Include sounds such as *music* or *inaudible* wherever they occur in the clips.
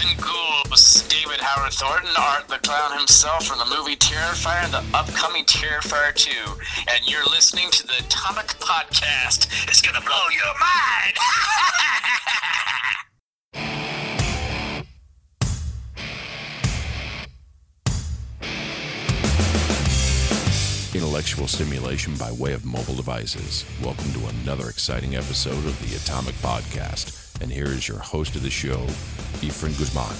and ghouls, David Howard Thornton, Art the Clown himself from the movie Terrifier and the upcoming Terrifier 2. And you're listening to the Atomic Podcast. It's gonna blow your mind! *laughs* Intellectual stimulation by way of mobile devices. Welcome to another exciting episode of the Atomic Podcast. And here is your host of the show, Efren Guzman.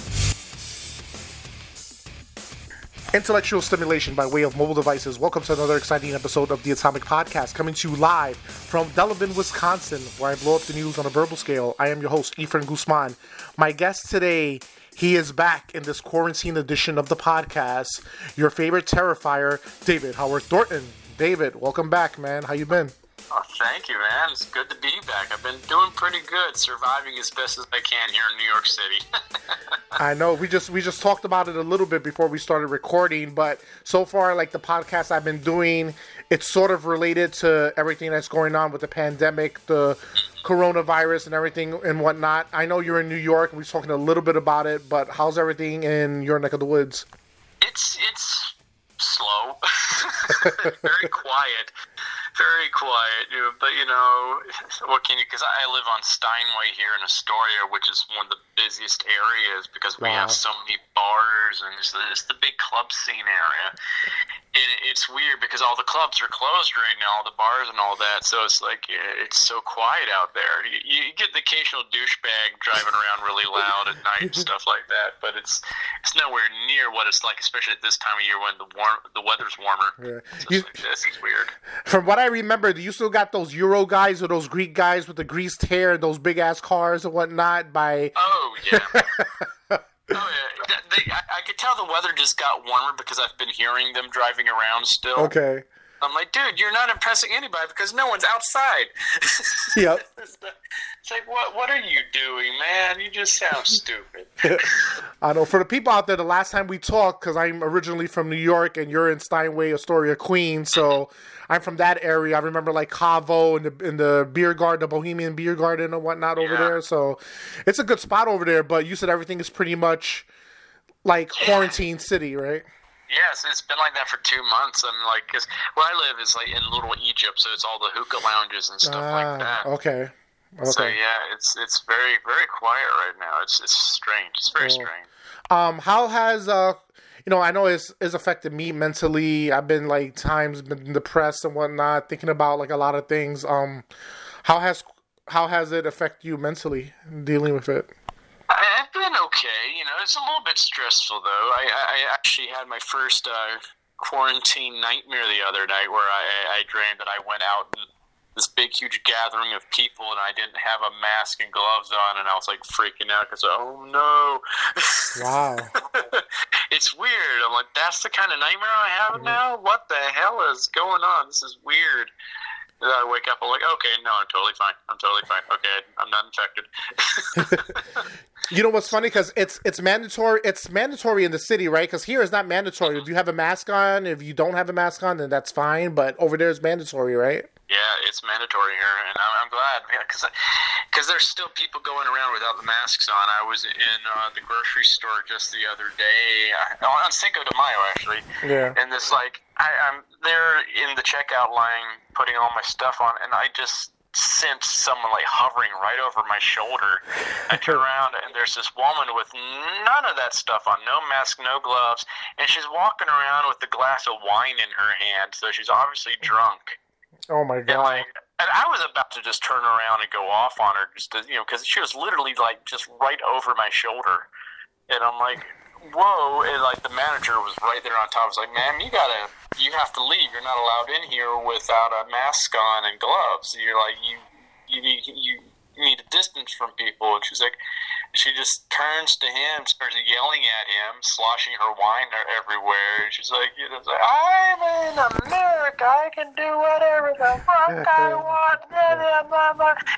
Intellectual stimulation by way of mobile devices. Welcome to another exciting episode of the Atomic Podcast, coming to you live from Delavan, Wisconsin, where I blow up the news on a verbal scale. I am your host, Efren Guzman. My guest today, he is back in this quarantine edition of the podcast. Your favorite terrifier, David Howard Thornton. David, welcome back, man. How you been? Oh, thank you, man. It's good to be back. I've been doing pretty good, surviving as best as I can here in New York City. *laughs* I know we just we just talked about it a little bit before we started recording, but so far, like the podcast I've been doing, it's sort of related to everything that's going on with the pandemic, the coronavirus, and everything and whatnot. I know you're in New York, and we are talking a little bit about it, but how's everything in your neck of the woods? it's it's slow, *laughs* very quiet, very quiet. But you know, *laughs* what can you? Because I live on Steinway here in Astoria, which is one of the busiest areas because we Wow. have so many bars and it's the, it's the big club scene area. And it's weird because all the clubs are closed right now, all the bars and all that. So it's like eh, it's so quiet out there. You, you get the occasional douchebag driving around really loud at night and *laughs* stuff like that, but it's it's nowhere near what it's like, especially at this time of year when the warm the weather's warmer. Yeah. It's You- like, this is weird. From what I remember, you still got those Euro guys or those Greek guys with the greased hair, those big ass cars and whatnot. By Oh yeah. *laughs* Oh yeah, they, I, I could tell the weather just got warmer because I've been hearing them driving around still. okay, I'm like, dude, you're not impressing anybody because no one's outside. *laughs* Yep. it's like, what? What are you doing, man? You just sound stupid. *laughs* I know for the people out there, the last time we talked, because I'm originally from New York and you're in Steinway, Astoria, Queens, so I'm from that area. I remember like Cavo and the in the beer garden, the Bohemian Beer Garden and whatnot over Yeah. there. So it's a good spot over there. But you said everything is pretty much like quarantine city, right? Yes, it's been like that for two months. I'm like, cause where I live is like in Little Egypt, so it's all the hookah lounges and stuff like that. Ah, okay. So Okay. yeah, it's it's very very quiet right now. It's it's strange. It's very Cool. strange. Um, how has uh, you know, I know it's it's affected me mentally. I've been like times been depressed and whatnot, thinking about like a lot of things. Um, how has how has it affected you mentally dealing with it? I've been okay. You know, it's a little bit stressful though. I, I I actually had my first uh, quarantine nightmare the other night where I, I dreamed that I went out and this big huge gathering of people and I didn't have a mask and gloves on and I was like freaking out because oh no. Wow. *laughs* it's weird. I'm like, that's the kind of nightmare I have now. What the hell is going on? This is weird. I wake up. I'm like, okay, no, I'm totally fine. I'm totally fine. Okay, I'm not infected. *laughs* You know what's funny? Because it's it's mandatory. It's mandatory in the city, right? Because here it's not mandatory. If you have a mask on, if you don't have a mask on, then that's fine. But over there it's mandatory, right? Yeah, it's mandatory here, and I'm, I'm glad because because there's still people going around without the masks on. I was in uh, the grocery store just the other day uh, on Cinco de Mayo, actually, Yeah. and this like I, I'm there in the checkout line putting all my stuff on, and I just sense someone like hovering right over my shoulder. I turn around and there's this woman with none of that stuff on, no mask, no gloves, and she's walking around with a glass of wine in her hand, so she's obviously drunk. Oh my And god. like, and I was about to just turn around and go off on her, just to, you know, because she was literally like just right over my shoulder, and I'm like, whoa! And like the manager was right there on top. I was like, ma'am, you gotta, you have to leave. You're not allowed in here without a mask on and gloves. You're like, you, you need, you need a distance from people. And she's like, she just turns to him, starts yelling at him, sloshing her wine everywhere. And she's like, you know, like, I'm in America. I can do whatever the fuck I *laughs* want.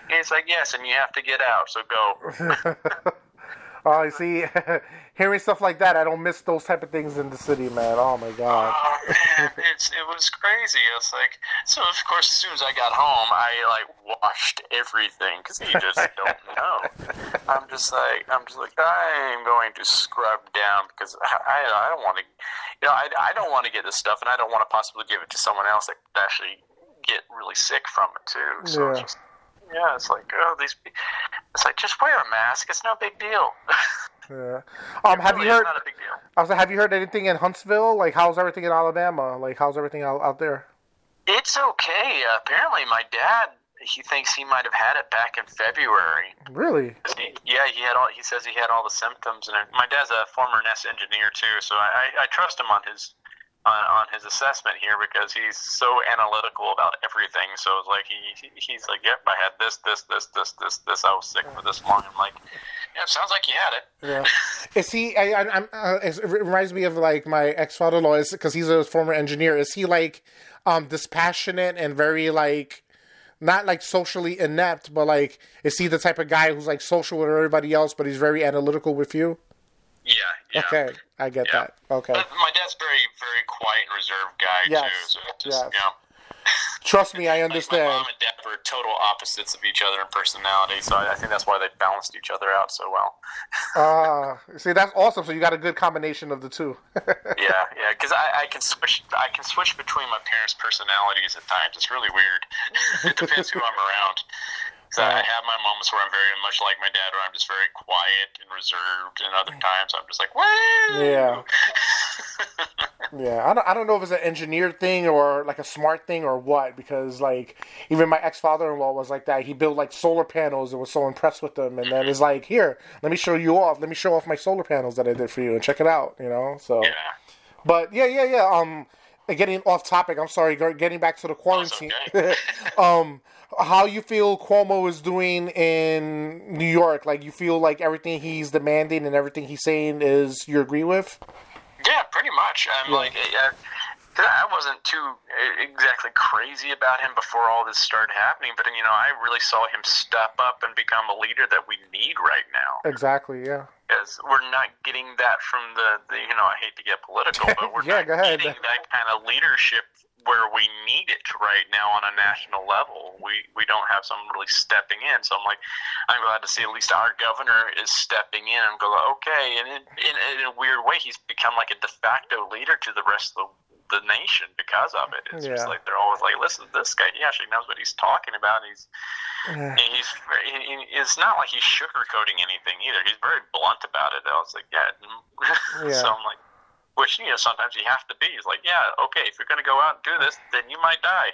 And it's like, yes, and you have to get out. So go. *laughs* Oh, you see, *laughs* hearing stuff like that, I don't miss those type of things in the city, man. Oh my god. Oh man, it's it was crazy. It's like so. Of course, as soon as I got home, I like washed everything because you just *laughs* don't know. I'm just like I'm just like I'm going to scrub down because I I, I don't want to, you know, I I don't want to get this stuff, and I don't want to possibly give it to someone else that could actually get really sick from it too. So Yeah. Yeah, it's like oh these. It's like just wear a mask. It's no big deal. *laughs* Yeah. Um, have you heard? Not a big deal. I was like, have you heard anything in Huntsville? Like, how's everything in Alabama? Like, how's everything out, out there? It's okay. Uh, apparently, my dad he thinks he might have had it back in February. Really? He- yeah, he had all. He says he had all the symptoms, and my dad's a former NASA engineer too, so I, I, I trust him on his on, on his assessment here because he's so analytical about everything. So it's like he he's like, yep, I had this, this, this, this, this, this. I was sick for this long. I'm like, yeah, sounds like you had it. Yeah. *laughs* Is he? I, I, I'm. Uh, it reminds me of like my ex father-in-law is because he's a former engineer. Is he like um dispassionate and very like not like socially inept, but like is he the type of guy who's like social with everybody else, but he's very analytical with you? Yeah, yeah. Okay, I get Yeah. that. Okay, my dad's very, very quiet and reserved guy Yes, too. So just, yes. you know. *laughs* trust me, *laughs* I Like, my understand. mom and dad were total opposites of each other in personality, so I, I think that's why they balanced each other out so well. *laughs* Ah, see, that's awesome. So you got a good combination of the two. yeah, yeah, because I, I can switch. I can switch between my parents' personalities at times. It's really weird. it depends who I'm around. So I have my moments where I'm very much like my dad, where I'm just very quiet and reserved, and other times I'm just like, woo! Yeah. *laughs* Yeah, I don't, I don't know if it's an engineer thing or like a smart thing or what, because like even my ex father in law was like that. He built like solar panels and was so impressed with them, and then it's like, here, let me show you off. Let me show off my solar panels that I did for you and check it out. You know, so. Yeah. But yeah, yeah, yeah. Um, getting off topic. I'm sorry. Getting back to the quarantine. okay. *laughs* um, how you feel Cuomo is doing in New York? Like you feel like everything he's demanding and everything he's saying is you agree with? Yeah, pretty much. I'm Yeah. like, yeah, 'cause I wasn't too exactly crazy about him before all this started happening, but you know, I really saw him step up and become a leader that we need right now. Exactly. Yeah. Because we're not getting that from the, the you know, I hate to get political, *laughs* but we're Yeah, not go ahead. getting that kind of leadership where we need it right now on a national level. We we don't have someone really stepping in. So I'm like, I'm glad to see at least our governor is stepping in and go, okay. And in, in, in a weird way, he's become like a de facto leader to the rest of the, the nation because of it. It's Yeah. just like they're always like, listen, this guy, he actually knows what he's talking about. He's Yeah. and he's he, he- it's not like he's sugarcoating anything either. He's very blunt about it. I was like, yeah. *laughs* Yeah. so I'm like, which you know sometimes you have to be. He's like, yeah, okay, if you're gonna go out and do this, then you might die.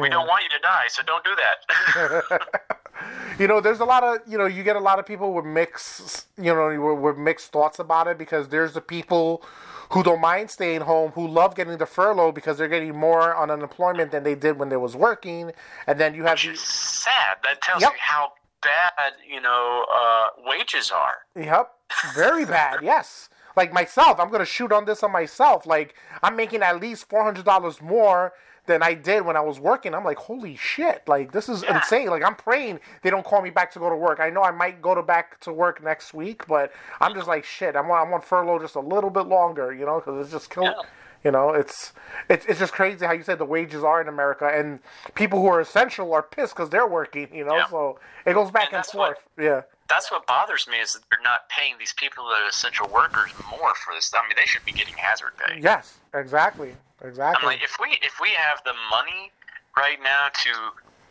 We don't want you to die, so don't do that. *laughs* *laughs* you know, there's a lot of you know, you get a lot of people with mixed you know with, with mixed thoughts about it because there's the people who don't mind staying home who love getting the furlough because they're getting more on unemployment than they did when they was working, and then you have Which the, sad. That tells Yep. you how bad you know uh, wages are. Yep. Very bad. *laughs* Yes. Like myself, I'm gonna shoot on this on myself. Like I'm making at least four hundred dollars more than I did when I was working. I'm like, holy shit! Like this is Yeah. insane. Like I'm praying they don't call me back to go to work. I know I might go to back to work next week, but I'm just like, shit. I'm on, I'm on furlough just a little bit longer, you know, because it's just killing. Yeah. You know, it's it's it's just crazy how you said the wages are in America, and people who are essential are pissed because they're working. You know, Yeah. so it goes back And and, that's what- forth. yeah. That's what bothers me is that they're not paying these people that are essential workers more for this. I mean, they should be getting hazard pay. Yes. Exactly. Exactly. I'm like, if we if we have the money right now to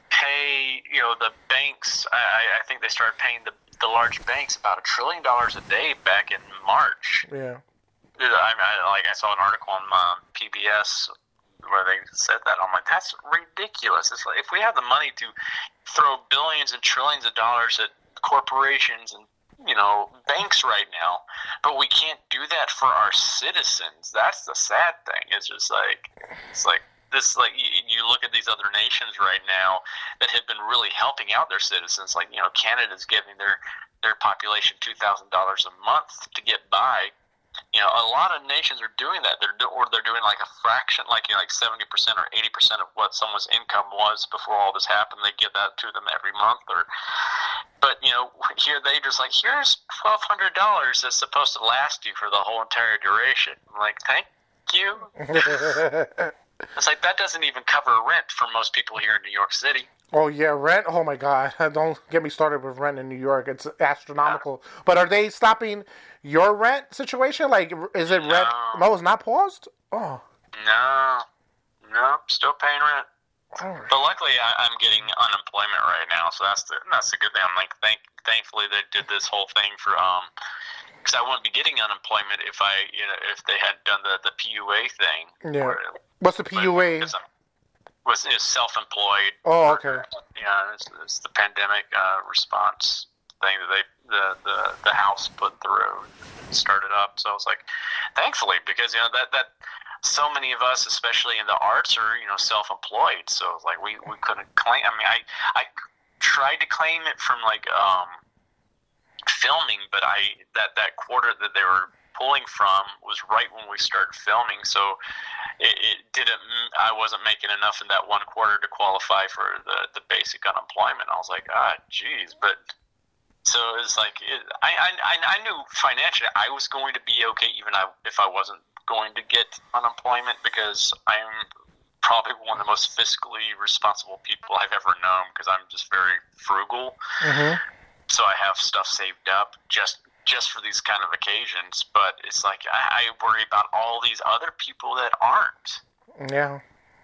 pay, you know, the banks, I, I- think they started paying the the large banks about a trillion dollars a day back in March. yeah. Dude, I, I like I saw an article on um, PBS where they said that. I'm like, that's ridiculous. It's like if we have the money to throw billions and trillions of dollars at corporations and you know banks right now, but we can't do that for our citizens. That's the sad thing. It's just like it's like this like you, look at these other nations right now that have been really helping out their citizens like you know canada's giving their their population two thousand dollars a month to get by you know, a lot of nations are doing that. They're do, or they're doing like a fraction, like you know, like seventy percent or eighty percent of what someone's income was before all this happened. They give that to them every month, or but you know, here they just like here's twelve hundred dollars that's supposed to last you for the whole entire duration. I'm like, thank you. *laughs* it's like that doesn't even cover rent for most people here in New York City. Oh yeah, rent. Oh my God! *laughs* Don't get me started with rent in New York. It's astronomical. Yeah. But are they stopping your rent situation? Like, is it rent? No, it's not paused. Oh. No, no, still paying rent. Right. But luckily, I, am getting unemployment right now, so that's the that's the good thing. I'm like, thank thankfully they did this whole thing for um, because I wouldn't be getting unemployment if I you know if they had done the the PUA thing. Yeah. Or, What's the PUA? was is self-employed. Oh, okay. Yeah, it's, it's the pandemic uh, response thing that they the, the the house put through started up. So I was like, thankfully, because you know that that so many of us, especially in the arts, are you know self-employed. So like we we couldn't claim. I mean, I I tried to claim it from like um filming, but I that that quarter that they were pulling from was right when we started filming. So it, it didn't. I wasn't making enough in that one quarter to qualify for the the basic unemployment. I was like, ah, geez, but. So it's like it, I, I I knew financially I was going to be okay even if I wasn't going to get unemployment because I'm probably one of the most fiscally responsible people I've ever known because I'm just very frugal. Mm-hmm. So I have stuff saved up just just for these kind of occasions. But it's like I, I worry about all these other people that aren't. Yeah.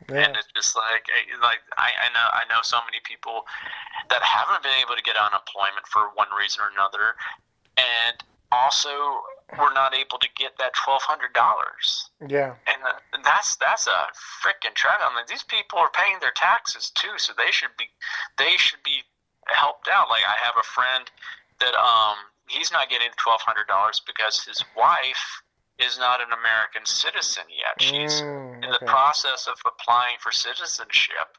Yeah. And it's just like, like I, I know, I know so many people that haven't been able to get unemployment for one reason or another, and also we're not able to get that twelve hundred dollars. Yeah. And that's that's a freaking trap. I mean, these people are paying their taxes too, so they should be they should be helped out. Like I have a friend that um he's not getting twelve hundred dollars because his wife is not an American citizen yet. She's mm, okay. in the process of applying for citizenship,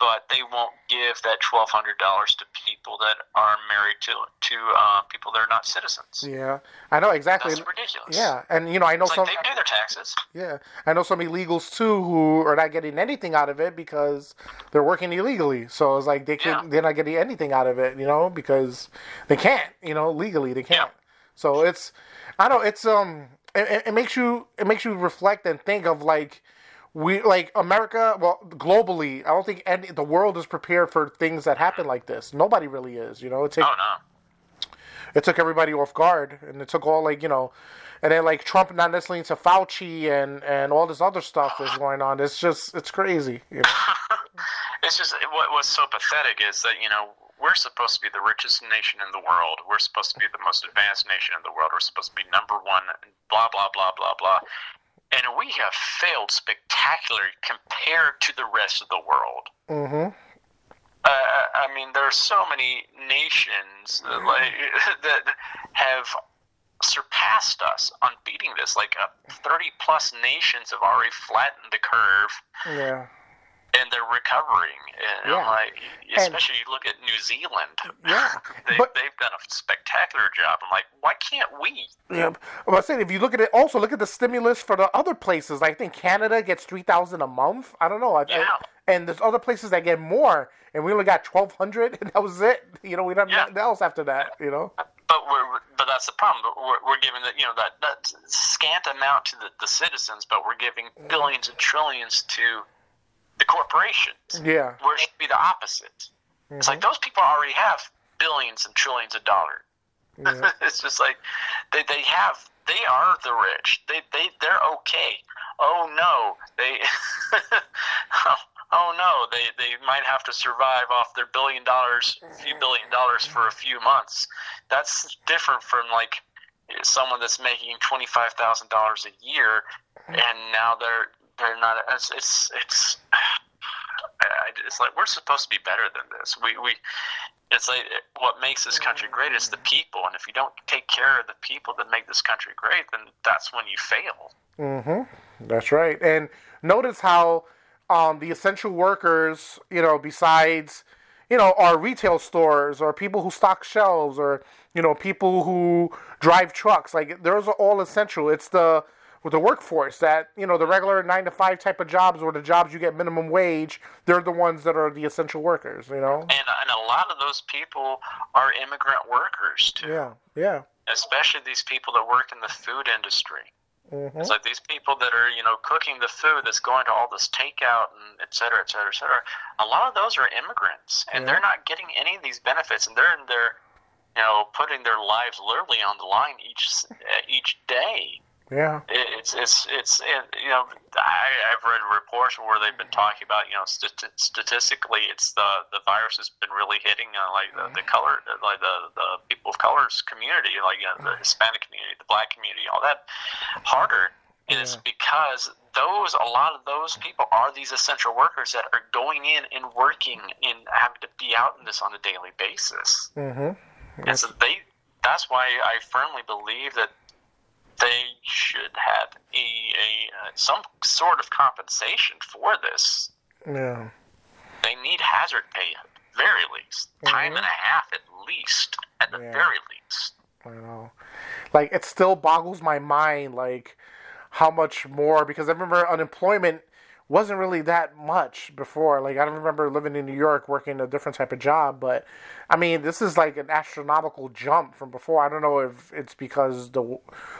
but they won't give that twelve hundred dollars to people that are married to to uh, people that are not citizens. Yeah, I know exactly. That's ridiculous. Yeah, and you know I know it's some. Like they pay their taxes. Yeah, I know some illegals too who are not getting anything out of it because they're working illegally. So it's like they can yeah. they're not getting anything out of it, you know, because they can't, you know, legally they can't. Yeah. So it's I don't. It's um. It, it makes you it makes you reflect and think of like we like America. Well, globally, I don't think any the world is prepared for things that happen like this. Nobody really is. You know, it took oh, no. it took everybody off guard, and it took all like you know, and then like Trump not listening to Fauci and and all this other stuff is *laughs* going on. It's just it's crazy. You know? *laughs* it's just what was so pathetic is that you know we're supposed to be the richest nation in the world. We're supposed to be the most advanced nation in the world. We're supposed to be number one. Blah blah blah blah blah and we have failed spectacularly compared to the rest of the world. Mm-hmm. Uh, I mean, there are so many nations that, like, *laughs* that have surpassed us on beating this. Like, uh, 30 plus nations have already flattened the curve. Yeah and they're recovering. And yeah. like, especially and, you look at New Zealand. Yeah, *laughs* they, but, they've done a spectacular job. I'm like, why can't we? Yeah, well, I said if you look at it, also look at the stimulus for the other places. I think Canada gets three thousand a month. I don't know. I, yeah. I, and there's other places that get more, and we only got twelve hundred, and that was it. You know, we don't yeah. nothing else after that. You know. But we're but that's the problem. We're, we're giving the you know that that scant amount to the, the citizens, but we're giving billions and trillions to the corporations. Yeah. Where it should be the opposite. Mm-hmm. It's like those people already have billions and trillions of dollars. Yeah. *laughs* it's just like they, they have they are the rich. They they they're okay. Oh no, they *laughs* oh no, they they might have to survive off their billion dollars, a few billion dollars for a few months. That's different from like someone that's making twenty five thousand dollars a year, and now they're they're not. It's it's *sighs* it's. It's like we're supposed to be better than this. We we. It's like what makes this country great is the people, and if you don't take care of the people that make this country great, then that's when you fail. Mm-hmm. That's right. And notice how um, the essential workers, you know, besides you know, are retail stores or people who stock shelves or you know people who drive trucks. Like those are all essential. It's the with the workforce that you know the regular nine to five type of jobs or the jobs you get minimum wage. They're the ones that are the essential workers. You know. And and a lot of those people are immigrant workers too. Yeah. Yeah. Especially these people that work in the food industry. hmm It's like these people that are, you know, cooking the food that's going to all this takeout and et cetera, et cetera, et cetera. A lot of those are immigrants, and Yeah. they're not getting any of these benefits, and they're in their, you know, putting their lives literally on the line each each day. Yeah. It's it's it's it, you know I I've read reports where they've been talking about you know st- statistically it's the the virus has been really hitting uh, like the, the color like the the people of colors community like uh, the Hispanic community the black community all that harder. And it's because those a lot of those people are these essential workers that are going in and working and having to be out in this on a daily basis. Mm-hmm. and so they that's why I firmly believe that they should have a, a uh, some sort of compensation for this. Yeah. They need hazard pay at the very least, time and a half at least, at the Yeah. very least. I know. Like it still boggles my mind like how much more because I remember unemployment wasn't really that much before. Like I don't remember living in New York working a different type of job, but I mean this is like an astronomical jump from before. I don't know if it's because the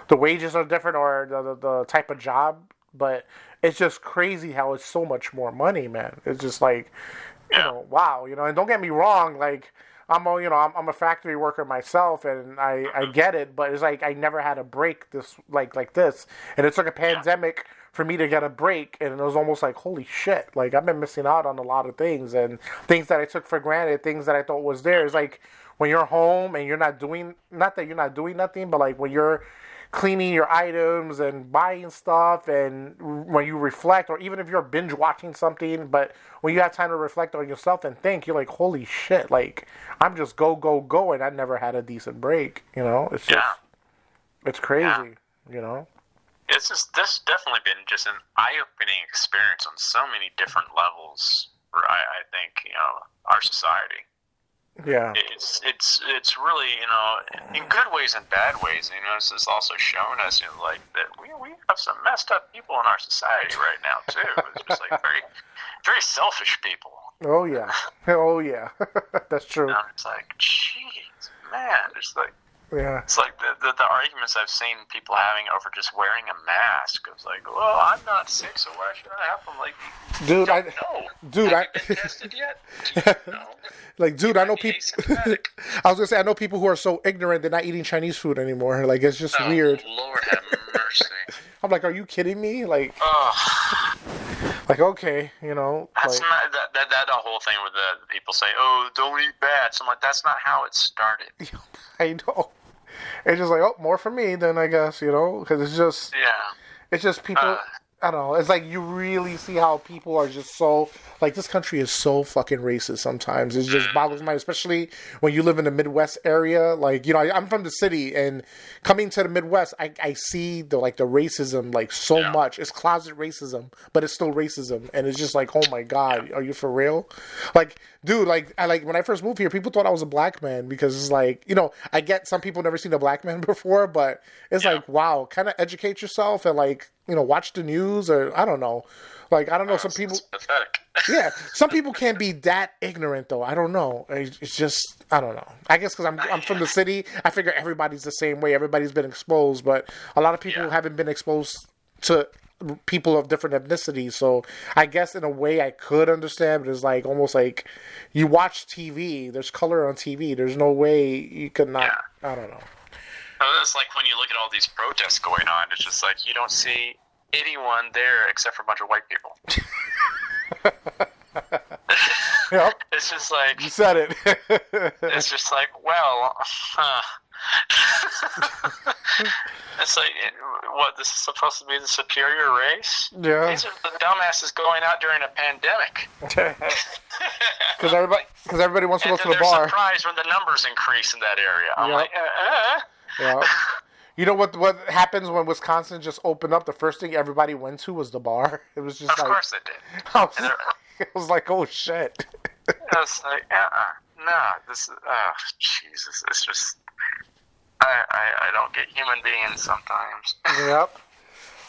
the wages are different or the the, the type of job, but it's just crazy how it's so much more money, man. It's just like you know, wow, you know, and don't get me wrong, like I'm a, you know, I'm, I'm a factory worker myself, and I, I mm-hmm. get it, but it's like I never had a break this like like this, and it took a pandemic for me to get a break, and it was almost like holy shit, like I've been missing out on a lot of things and things that I took for granted, things that I thought was there. It's like when you're home and you're not doing, not that you're not doing nothing, but like when you're cleaning your items and buying stuff and when you reflect or even if you're binge watching something but when you have time to reflect on yourself and think you're like holy shit like i'm just go go go and i never had a decent break you know it's just Yeah. it's crazy Yeah. you know It's just this definitely been just an eye-opening experience on so many different levels. For I, I think you know our society. yeah. It's it's it's really you know in good ways and bad ways you know this has also shown us you know like that we we have some messed up people in our society right now too. It's just like very very selfish people. Oh yeah. *laughs* Oh yeah. *laughs* That's true. And I'm just like jeez man. It's like yeah. It's like the, the the arguments I've seen people having over just wearing a mask it's like well I'm not sick so why should I have them? Like dude i know. dude have i you tested yet? *laughs* No like dude i know people *laughs* i was gonna say i know people who are so ignorant they're not eating chinese food anymore. Like it's just Oh, weird. Lord have mercy. *laughs* I'm like are you kidding me? Like. Like okay you know That's like, not that, that that the whole thing with the, people say, "Oh, don't eat bats." I'm like, that's not how it started. *laughs* I know. It's just like, oh, more for me, then I guess, you know, because it's just, Yeah, it's just people. Uh. I don't know. It's like you really see how people are just so like this country is so fucking racist. Sometimes it just mm. boggles my mind, especially when you live in the Midwest area. Like you know, I, I'm from the city, and coming to the Midwest, I, I see the like the racism like so Yeah. much. It's closet racism, but it's still racism, and it's just like, oh my god, are you for real? Like, dude, like I like when I first moved here, people thought I was a black man because it's like you know I get some people never seen a black man *laughs* before, but it's Yeah. like wow, kind of educate yourself and like you know watch the news or I don't know, like I don't know some people *laughs* yeah, some people can't be that ignorant though. I don't know. It's just I don't know. I guess because I'm I'm from the city, I figure everybody's the same way. Everybody's been exposed, but a lot of people Yeah. haven't been exposed to people of different ethnicities. So I guess in a way I could understand, but it's like almost like you watch TV. There's color on TV. There's no way you could not. I don't know. It's like when you look at all these protests going on. It's just like you don't see anyone there except for a bunch of white people. *laughs* Yep, *laughs* It's just like you said it. *laughs* it's just like well, huh. it's like what this is supposed to be the superior race. yeah, These are the dumbasses going out during a pandemic. because everybody because everybody wants to go to the bar. surprised when the numbers increase in that area. I'm Yep. like, uh, uh. Yeah. You know what? What happens when Wisconsin just opened up? The first thing everybody went to was the bar. *laughs* It was just of like course they did. *laughs* I was, *laughs* it was like, oh shit. I was like, uh-uh, nah, this, oh, Jesus, it's just, I, I, I don't get human beings sometimes. Yep.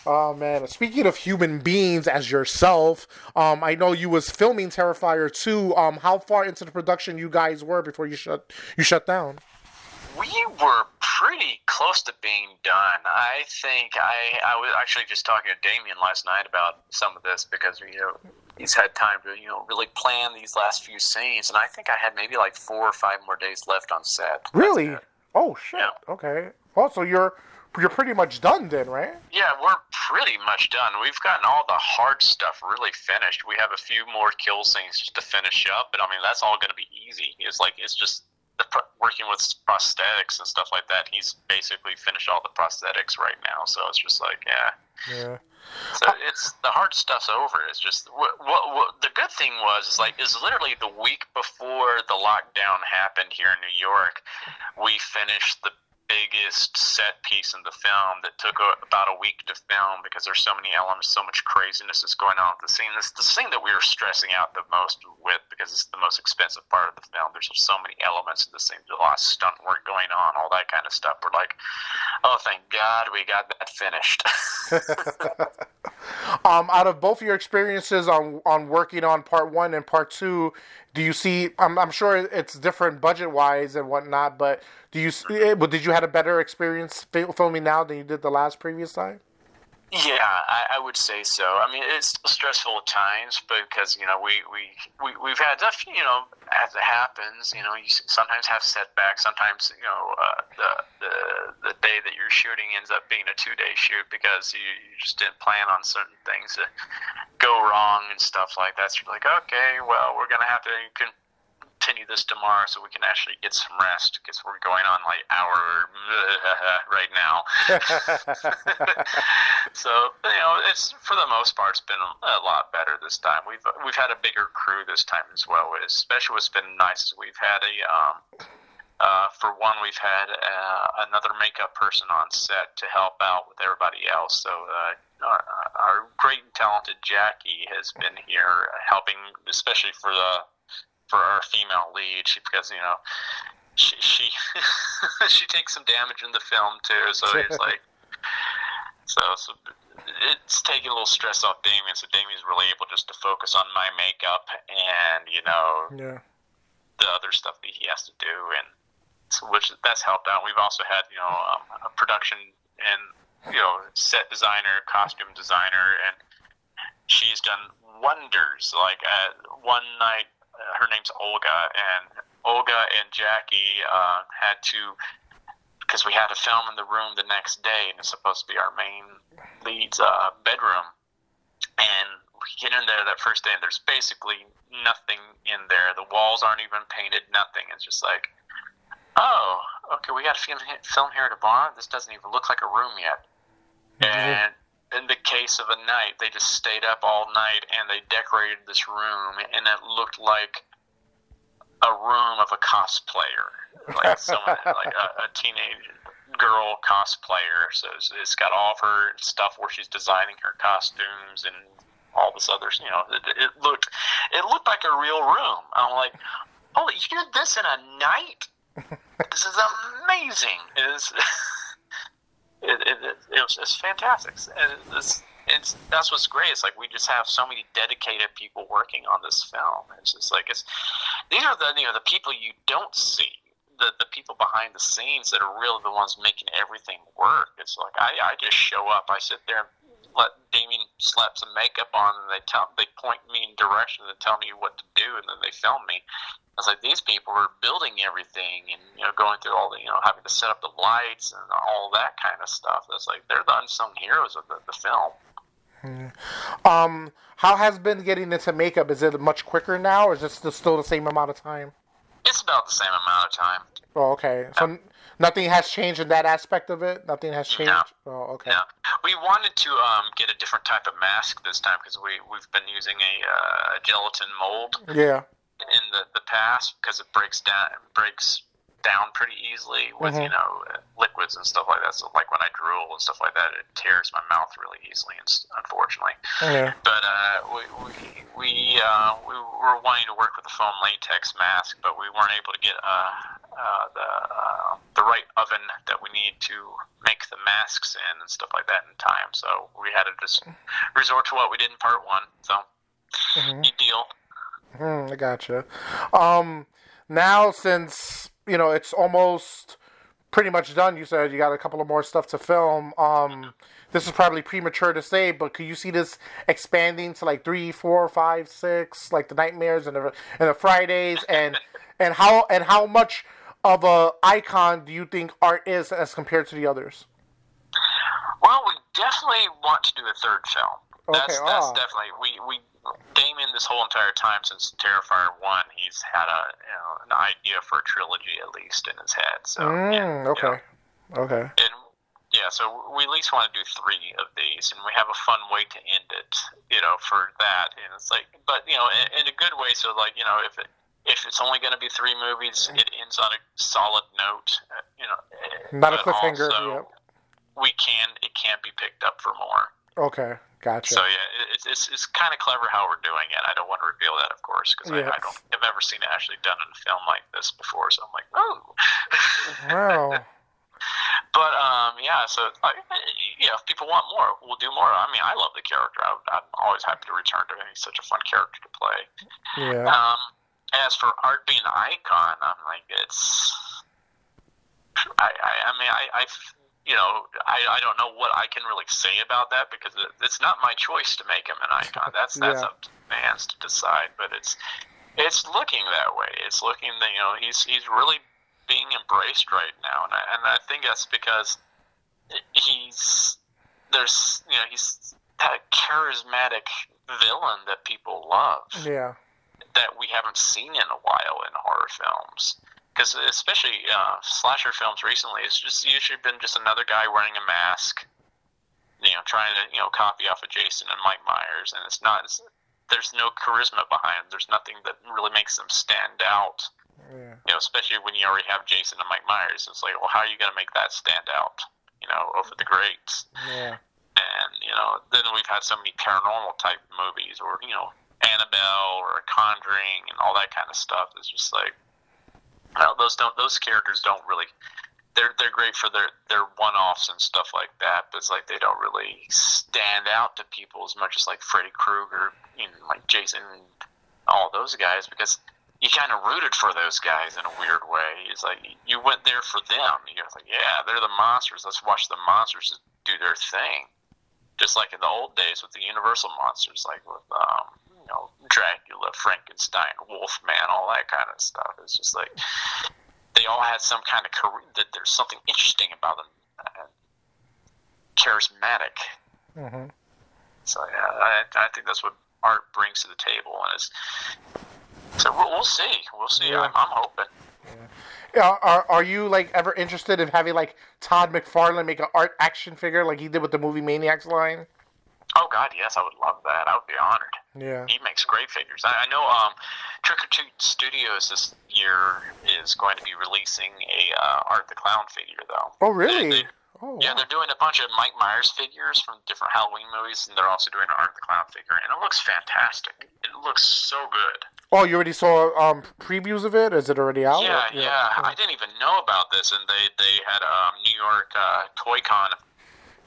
Oh man! Speaking of human beings as yourself, um, I know you was filming Terrifier 2. Um, how far into the production you guys were before you shut you shut down? We were pretty close to being done. I think I I was actually just talking to Damien last night about some of this because you know he's had time to you know really plan these last few scenes, and I think I had maybe like four or five more days left on set. Really? Oh shit! Yeah. Okay. Well, so you're you're pretty much done then, right? Yeah, we're pretty much done. We've gotten all the hard stuff really finished. We have a few more kill scenes just to finish up, but I mean that's all going to be easy. It's like it's just pro- working with prosthetics and stuff like that. He's basically finished all the prosthetics right now, so it's just like yeah. Yeah. So it's the hard stuff's over. It's just what, what, what the good thing was is like is literally the week before the lockdown happened here in New York, we finished the biggest set piece in the film that took a, about a week to film because there's so many elements, so much craziness that's going on with the scene. This the thing that we were stressing out the most with because it's the most expensive part of the film. There's so many elements in the scene, a lot of stunt work going on, all that kind of stuff. We're like, oh, thank God we got that finished. *laughs* Um, out of both of your experiences on on working on part one and part two, do you see? I'm, I'm sure it's different budget wise and whatnot, but do you? eh, did you had a better experience filming now than you did the last previous time? Yeah, I, I would say so. I mean, it's stressful at times because you know we we we we've had stuff. You know, as it happens, you know, you sometimes have setbacks. Sometimes you know uh, the the the day that you're shooting ends up being a two day shoot because you, you just didn't plan on certain things to go wrong and stuff like that. So you're like, okay, well, we're gonna have to continue this tomorrow so we can actually get some rest because we're going on like hour *laughs* right now. *laughs* so you know, it's for the most part, it's been a lot better this time. We've we've had a bigger crew this time as well. Especially what's been nice is we've had a um, uh, for one, we've had uh, another makeup person on set to help out with everybody else. So uh, our, our great and talented Jackie has been here helping, especially for the for our female lead, she, because you know she she *laughs* she takes some damage in the film too. So it's *laughs* like so so it's taking a little stress off Damien. So Damien's really able just to focus on my makeup and you know Yeah. the other stuff that he has to do, and so which that's helped out. We've also had you know um, a production and you know set designer, costume designer, and she's done wonders. Like uh, one night, her name's Olga, and Olga and Jackie uh, had to because we had to film in the room the next day, and it's supposed to be our main lead's uh, bedroom. And we get in there that first day, and there's basically nothing in there. The walls aren't even painted, nothing. It's just like, oh, okay, we got to film, film here tomorrow. This doesn't even look like a room yet. And in the case of a night, they just stayed up all night and they decorated this room, and it looked like a room of a cosplayer, like someone, *laughs* like a, a teenage girl cosplayer. So it's, it's got all of her stuff where she's designing her costumes and all this other, you know, it, it looked, it looked like a real room. I'm like, oh, you did this in a night? *laughs* this is amazing. Is. *laughs* It, it, it, was it's fantastic. And It's, it's that's what's great. It's like we just have so many dedicated people working on this film. It's just like it's these are the you know the people you don't see. The, the people behind the scenes that are really the ones making everything work. It's like I, I just show up, I sit there and let Damien slap some makeup on and they tell they point me in direction and tell me what to do and then they film me. I was like, these people are building everything and you know going through all the you know having to set up the lights and all that kind of stuff. That's like they're the unsung heroes of the, the film. Um, how has been getting into makeup? Is it much quicker now, or is it still- the same amount of time? It's about the same amount of time. Oh, okay. So nothing has changed in that aspect of it. Nothing has changed. No. Oh, okay. Yeah, we wanted to um, get a different type of mask this time because we we've been using a uh, gelatin mold Yeah. in the, the past because it breaks down breaks down pretty easily with Mhm. you know liquids and stuff like that. So like when I drool and stuff like that, it tears my mouth really easily, and unfortunately. Yeah. But uh, we we we, uh, we were wanting to work with the foam latex mask, but we weren't able to get uh, uh, the uh, the right oven that we need to make the masks in and stuff like that in time. So we had to just resort to what we did in part one. So Mhm. you deal. Hmm, I gotcha. Um, now since you know it's almost pretty much done, you said you got a couple of more stuff to film. Um, this is probably premature to say, but could you see this expanding to like three, four, five, six, like the nightmares and the and the Fridays, and and how and how much of a icon do you think art is as compared to the others? Well, we definitely want to do a third film. That's Okay, that's ah. definitely we we Damien this whole entire time since Terrifier one, he's had a you know an idea for a trilogy at least in his head. So Mm, yeah, you okay, know, okay. and yeah, so we at least want to do three of these, and we have a fun way to end it, you know, for that. And it's like, but you know, in, in a good way. So like, you know, if it if it's only going to be three movies, it ends on a solid note, you know. Not a cliffhanger, also, yep. We can it can't be picked up for more. Okay, gotcha. So yeah, it- it's it's, it's kind of clever how we're doing it. I don't want to reveal that, of course, because. I, I don't have ever seen it actually done in a film like this before. So I'm like, oh. wow. *laughs* but um, yeah. So uh, yeah, if people want more, we'll do more. I mean, I love the character. I, I'm always happy to return to him. He's such a fun character to play. Yeah. Um, as for art being an icon, I'm like it's. I I, I mean I I you know I I don't know what I can really say about that because it, it's not my choice to make him an icon. That's *laughs* that's Yeah. up to fans to decide. But it's it's looking that way. It's looking that you know he's he's really being embraced right now, and I, and I think that's because he's there's you know he's that charismatic villain that people love Yeah. that we haven't seen in a while in horror films. Because especially uh, slasher films recently, it's just usually been just another guy wearing a mask, you know, trying to you know copy off of Jason and Mike Myers, and it's not. It's, there's no charisma behind. Them. There's nothing that really makes them stand out. Yeah. You know, especially when you already have Jason and Mike Myers. It's like, well, how are you going to make that stand out? You know, over the greats Yeah. and you know then we've had so many paranormal type movies or you know annabelle or conjuring and all that kind of stuff it's just like well, those don't those characters don't really they're they're great for their their one-offs and stuff like that but it's like they don't really stand out to people as much as like freddy krueger know like jason and all those guys because you kind of rooted for those guys in a weird way. It's like you went there for them. You're like, yeah, they're the monsters. Let's watch the monsters do their thing. Just like in the old days with the Universal monsters, like with um, know Dracula, Frankenstein, Wolfman, all that kind of stuff. It's just like they all had some kind of career. That there's something interesting about them, uh, charismatic. hmm So yeah, I, I think that's what art brings to the table, and it's so we'll, we'll see. We'll see. Yeah. I'm, I'm hoping. Yeah, are are you like ever interested in having like Todd McFarlane make an art action figure like he did with the movie Maniacs line? Oh God, yes, I would love that. I would be honored. Yeah. He makes great figures. I, I know um, Trick or Treat Studios this year is going to be releasing a uh, Art the Clown figure, though. Oh really? They- they- Oh Yeah, wow. they're doing a bunch of Mike Myers figures from different Halloween movies, and they're also doing an Art the Clown figure, and it looks fantastic. It looks so good. Oh, you already saw um previews of it? Is it already out? Yeah, Or- yeah. I didn't even know about this, and they they had um, New York uh, Toy Con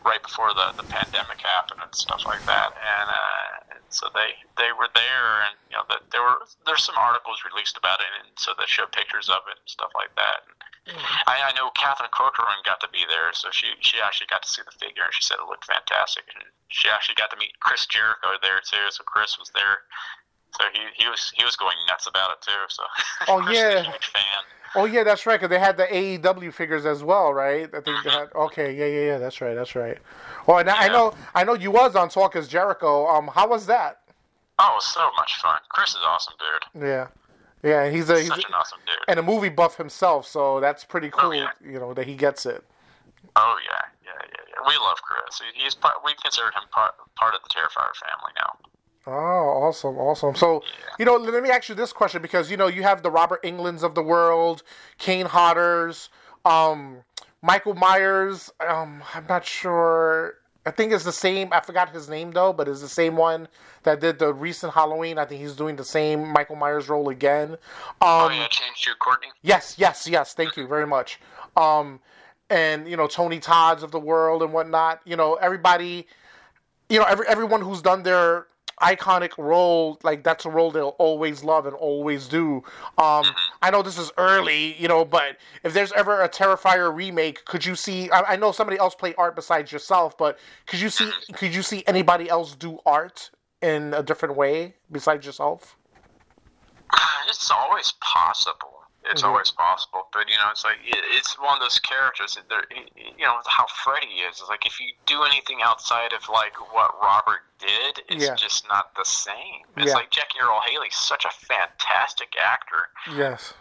right before the the pandemic happened and stuff like that, and, uh, and so they they were there, and you know that there were there's some articles released about it, and so they show pictures of it and stuff like that. And I, I know Catherine Corcoran got to be there, so she she actually got to see the figure, and she said it looked fantastic, and she actually got to meet Chris Jericho there too. So Chris was there. So he, he was he was going nuts about it too. So *laughs* Oh, Chris a yeah. huge fan. Oh yeah, that's right. Cause they had the AEW figures as well, right? I think they had. Okay, yeah, yeah, yeah. That's right. That's right. Oh, and I know, I know you was on Talk Is Jericho. Um, how was that? Oh, so much fun. Chris is awesome, dude. Yeah, yeah. He's a he's Such an awesome dude. and a movie buff himself, so that's pretty cool. Oh, yeah. You know that he gets it. Oh yeah, yeah, yeah, yeah. We love Chris. He's part. We consider him part part of the Terrifier family now. Oh, awesome, awesome. So, you know, let me ask you this question because you know you have the Robert Englunds of the world, Kane Hodders. Um, Michael Myers. Um, I'm not sure. I think it's the same. I forgot his name though, but it's the same one that did the recent Halloween. I think he's doing the same Michael Myers role again. Um, oh yeah, James Jude Courtney. Yes, yes, yes. Thank you very much. Um, and you know Tony Todd's of the world and whatnot. You know everybody. You know every everyone who's done their iconic role like that's a role they'll always love and always do. Um mm-hmm. i know this is early you know but if there's ever a terrifier remake could you see i, I know somebody else play art besides yourself but could you see mm-hmm. could you see anybody else do art in a different way besides yourself? Uh, it's always possible it's mm-hmm. always possible. But you know, it's like it's one of those characters. That you know how Freddy is. It's like if you do anything outside of like what Robert did, it's yeah. just not the same. It's yeah. like Jackie Earle Haley's such a fantastic actor. Yes.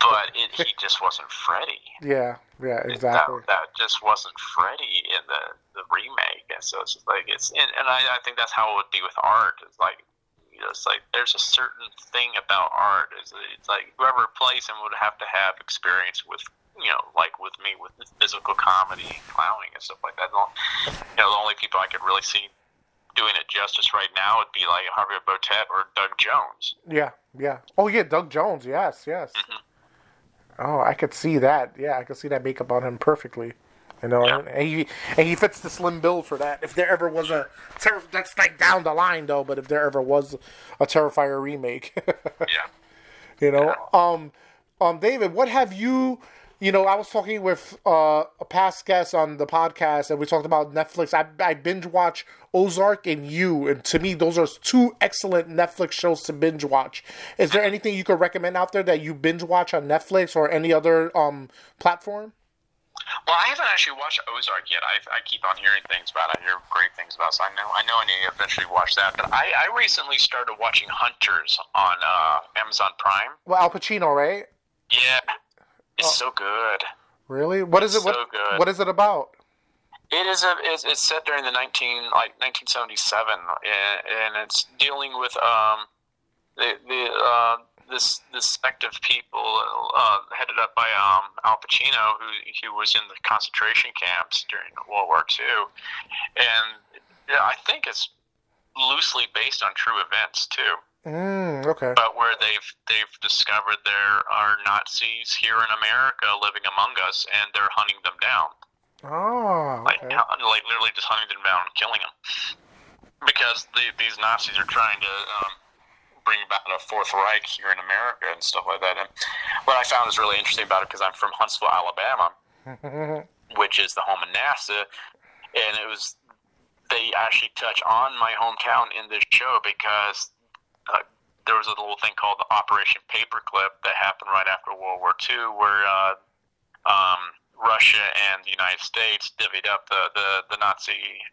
But it, he just wasn't Freddy. Yeah, yeah, exactly. That, that, just wasn't Freddy in the, the remake, and so it's like it's, and, and I, I think that's how it would be with art. It's like it's like there's a certain thing about art. It's, it's like whoever plays him would have to have experience with, you know, like with me with physical comedy, clowning, and stuff like that. You know, the only people I could really see doing it justice right now would be like Javier Botet or Doug Jones. Yeah, yeah. Oh yeah, Doug Jones. Yes, yes. Mm-hmm. Oh, I could see that. Yeah, I could see that makeup on him perfectly. You know, yeah. and he and he fits the slim bill for that. If there ever was a ter- that's like down the line though, but if there ever was a Terrifier remake, *laughs* yeah, you know, yeah. um, um, David, what have you? You know, I was talking with uh, a past guest on the podcast, and we talked about Netflix. I, I binge watch Ozark and You, and to me, those are two excellent Netflix shows to binge watch. Is there anything you could recommend out there that you binge watch on Netflix or any other um, platform? Well, I haven't actually watched Ozark yet. I, I keep on hearing things about it. I hear great things about it. So I know I know I need to eventually watch that. But I, I recently started watching Hunters on uh, Amazon Prime. Well, Al Pacino, right? Yeah, it's oh. so good. Really? What is it? What, so good. what is it about? It is a it's, it's set during the nineteen like nineteen seventy seven, and, and it's dealing with um the the uh, this this sect of people uh, headed up by um, Al Pacino, who who was in the concentration camps during World War II, and yeah, I think it's loosely based on true events too. Mm, okay. But where they've they've discovered there are Nazis here in America living among us, and they're hunting them down. Oh, okay. like like literally just hunting them down and killing them because the, these Nazis are trying to um, bring about a Fourth Reich here in America and stuff like that. And what I found is really interesting about it because I'm from Huntsville, Alabama, *laughs* which is the home of NASA, and it was they actually touch on my hometown in this show because uh, there was a little thing called the Operation Paperclip that happened right after World War II, where uh, um, Russia and the United States divvied up the, the, the Nazi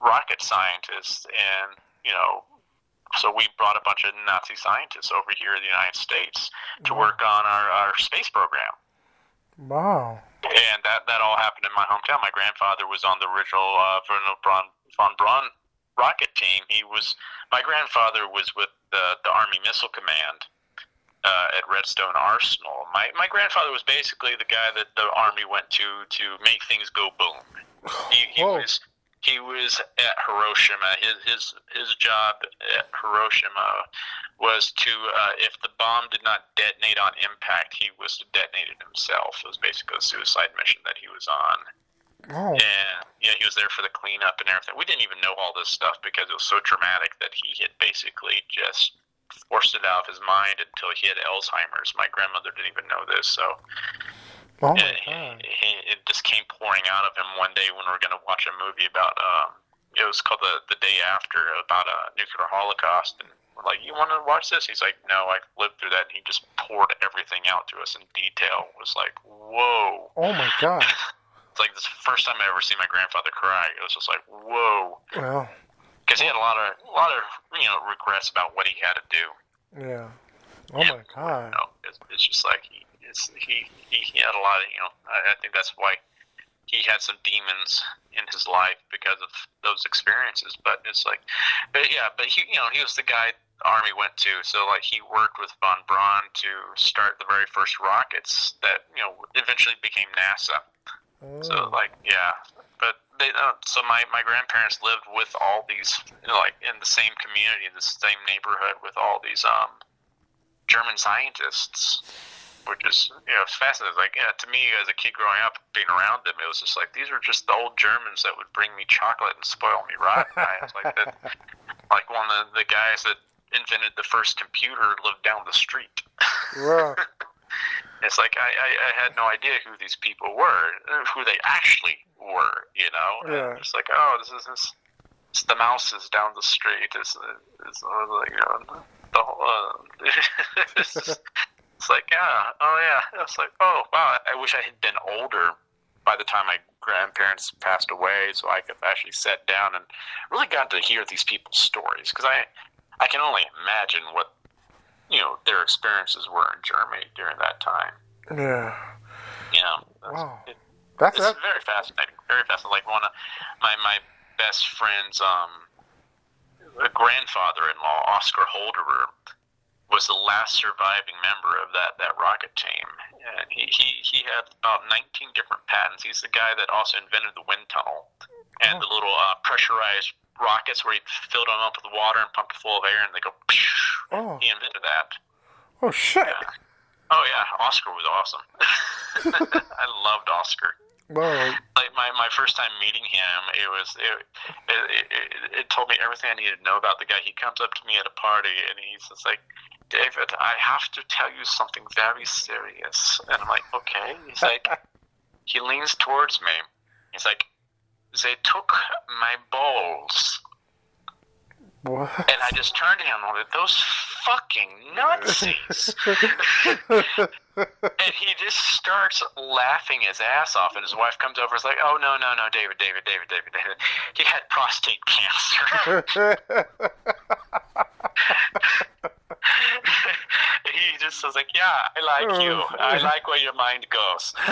rocket scientists and you know so we brought a bunch of Nazi scientists over here in the United States to work on our, our space program. Wow. And that, that all happened in my hometown. My grandfather was on the original uh, von, von Braun rocket team. He was my grandfather was with the, the Army Missile Command uh, at Redstone Arsenal. My my grandfather was basically the guy that the Army went to to make things go boom. He, he was he was at Hiroshima. His his his job at Hiroshima was to uh, if the bomb did not detonate on impact, he was to detonate it himself. It was basically a suicide mission that he was on. Oh. And yeah, he was there for the cleanup and everything. We didn't even know all this stuff because it was so traumatic that he had basically just forced it out of his mind until he had Alzheimer's. My grandmother didn't even know this, so Oh my God. It, it just came pouring out of him one day when we were going to watch a movie about. Um, it was called the the day after about a nuclear holocaust, and we're like, "You want to watch this?" He's like, "No, I lived through that." And he just poured everything out to us in detail. It was like, "Whoa!" Oh my God! *laughs* it's like this first time I ever seen my grandfather cry. It was just like, "Whoa!" Well, because he had a lot of a lot of you know regrets about what he had to do. Yeah. Oh and, my God! You know, it's, it's just like he it's, he, he he had a lot of you know. I, I think that's why he had some demons in his life because of those experiences. But it's like, but yeah, but he you know he was the guy the army went to. So like he worked with von Braun to start the very first rockets that you know eventually became NASA. So like, yeah, but they uh, so my my grandparents lived with all these you know, like in the same community, in the same neighborhood with all these um German scientists, which is you know it's fascinating. Like yeah, to me as a kid growing up, being around them, it was just like these are just the old Germans that would bring me chocolate and spoil me rotten. I was like that, *laughs* like one of the, guys that invented the first computer lived down the street. Wow. *laughs* It's like I, I, I had no idea who these people were, uh, who they actually were. You know, Yeah. It's like oh, this is this. It's the mouses down the street. It's, it's uh, like you know, the whole. Uh, *laughs* it's, like yeah, oh yeah. It's like oh wow. I wish I had been older by the time my grandparents passed away, so I could actually sit down and really got to hear these people's stories because I I can only imagine what you know their experiences were in Germany during that time. Yeah. You know, It's- Wow. it- That's it's that. very fascinating. Very fascinating. Like one of my my best friend's um grandfather-in-law, Oscar Holderer, was the last surviving member of that that rocket team, and he he he had about 19 different patents. He's the guy that also invented the wind tunnel and the little uh, pressurized rockets where he filled them up with water and pumped it full of air, and they go. Oh. *laughs* He invented that. Oh shit. Oh yeah, Oscar was awesome. *laughs* I loved Oscar. Well, Like my, my first time meeting him, it was it, it, it, it told me everything I needed to know about the guy. He comes up to me at a party and he's just like, David, I have to tell you something very serious. And I'm like, okay. He's like, *laughs* he leans towards me. He's like, they took my balls. what? And I just turned to him and went, those fucking Nazis. *laughs* and he just starts laughing his ass off. And his wife comes over and is like, oh, no, no, no, David, David, David, David, David. He had prostate cancer. *laughs* *laughs* he just was like, yeah, I like you. I like where your mind goes. *laughs*